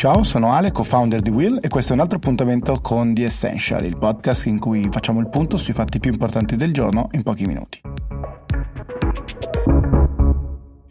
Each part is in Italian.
Ciao, sono Ale, co-founder di Will e questo è un altro appuntamento con The Essential, il podcast in cui facciamo il punto sui fatti più importanti del giorno in pochi minuti.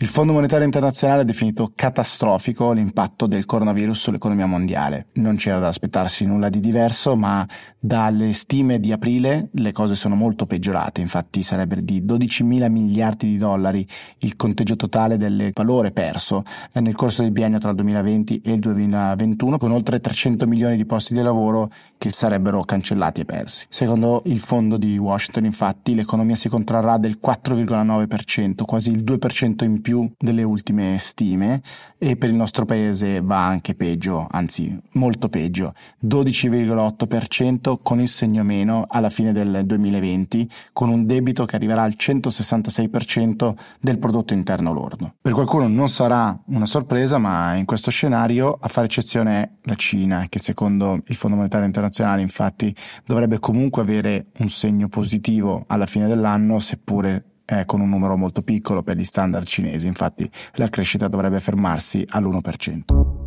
Fondo Monetario Internazionale ha definito catastrofico l'impatto del coronavirus sull'economia mondiale. Non c'era da aspettarsi nulla di diverso, ma dalle stime di aprile le cose sono molto peggiorate. Infatti sarebbero di 12 mila miliardi di dollari il conteggio totale del valore perso nel corso del biennio tra il 2020 e il 2021, con oltre 300 milioni di posti di lavoro che sarebbero cancellati e persi. Secondo il fondo di Washington, infatti, l'economia si contrarrà del 4,9%, quasi il 2% in più delle ultime stime e per il nostro paese va anche peggio, anzi molto peggio, 12,8% con il segno meno alla fine del 2020, con un debito che arriverà al 166% del prodotto interno lordo. Per qualcuno non sarà una sorpresa, ma in questo scenario a fare eccezione è la Cina, che secondo il Fondo Monetario Internazionale infatti dovrebbe comunque avere un segno positivo alla fine dell'anno, seppure è con un numero molto piccolo per gli standard cinesi, infatti la crescita dovrebbe fermarsi all'1%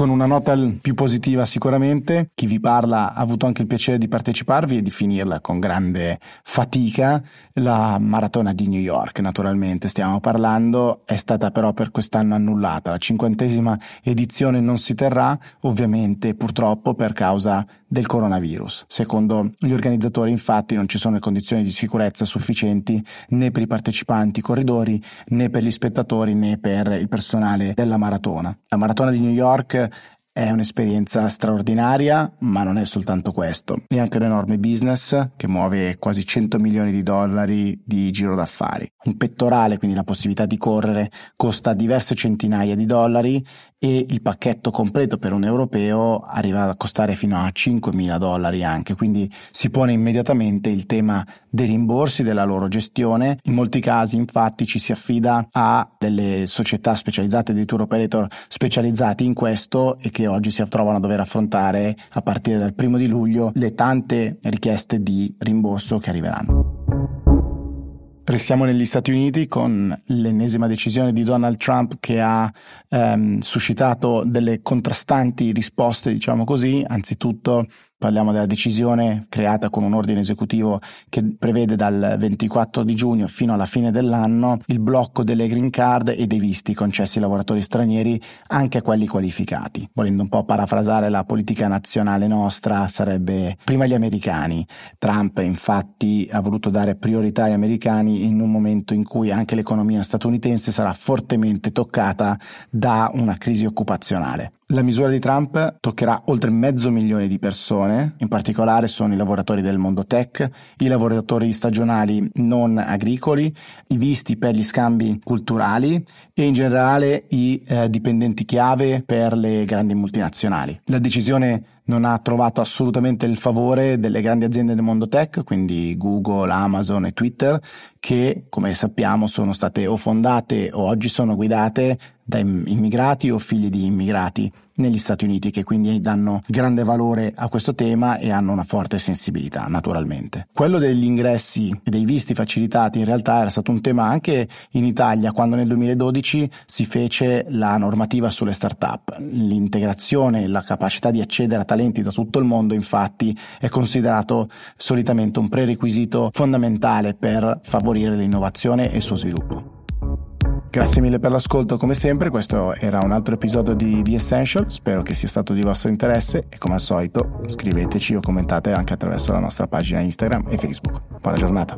con una nota più positiva sicuramente. Chi vi parla ha avuto anche il piacere di parteciparvi e di finirla con grande fatica. La maratona di New York, naturalmente, stiamo parlando, è stata però per quest'anno annullata. La cinquantesima edizione non si terrà, ovviamente purtroppo per causa del coronavirus. Secondo gli organizzatori, infatti, non ci sono le condizioni di sicurezza sufficienti né per i partecipanti corridori, né per gli spettatori, né per il personale della maratona. La maratona di New York è un'esperienza straordinaria, ma non è soltanto questo. È anche un enorme business che muove quasi 100 milioni di dollari di giro d'affari. Un pettorale, quindi la possibilità di correre, costa diverse centinaia di dollari e il pacchetto completo per un europeo arriva a costare fino a 5.000 dollari anche, quindi si pone immediatamente il tema dei rimborsi, della loro gestione. In molti casi infatti ci si affida a delle società specializzate, dei tour operator specializzati in questo e che oggi si trovano a dover affrontare a partire dal primo di luglio le tante richieste di rimborso che arriveranno. Restiamo negli Stati Uniti con l'ennesima decisione di Donald Trump che ha ehm, suscitato delle contrastanti risposte, diciamo così. Anzitutto Parliamo della decisione creata con un ordine esecutivo che prevede dal 24 di giugno fino alla fine dell'anno il blocco delle green card e dei visti concessi ai lavoratori stranieri anche a quelli qualificati. Volendo un po' parafrasare la politica nazionale nostra sarebbe prima gli americani. Trump infatti ha voluto dare priorità agli americani in un momento in cui anche l'economia statunitense sarà fortemente toccata da una crisi occupazionale. La misura di Trump toccherà oltre mezzo milione di persone, in particolare sono i lavoratori del mondo tech, i lavoratori stagionali non agricoli, i visti per gli scambi culturali e in generale i eh, dipendenti chiave per le grandi multinazionali. La decisione non ha trovato assolutamente il favore delle grandi aziende del mondo tech, quindi Google, Amazon e Twitter, che come sappiamo sono state o fondate o oggi sono guidate da immigrati o figli di immigrati negli Stati Uniti che quindi danno grande valore a questo tema e hanno una forte sensibilità naturalmente. Quello degli ingressi e dei visti facilitati in realtà era stato un tema anche in Italia quando nel 2012 si fece la normativa sulle start-up. L'integrazione e la capacità di accedere a talenti da tutto il mondo infatti è considerato solitamente un prerequisito fondamentale per favorire l'innovazione e il suo sviluppo. Grazie mille per l'ascolto come sempre, questo era un altro episodio di The Essential, spero che sia stato di vostro interesse e come al solito scriveteci o commentate anche attraverso la nostra pagina Instagram e Facebook. Buona giornata.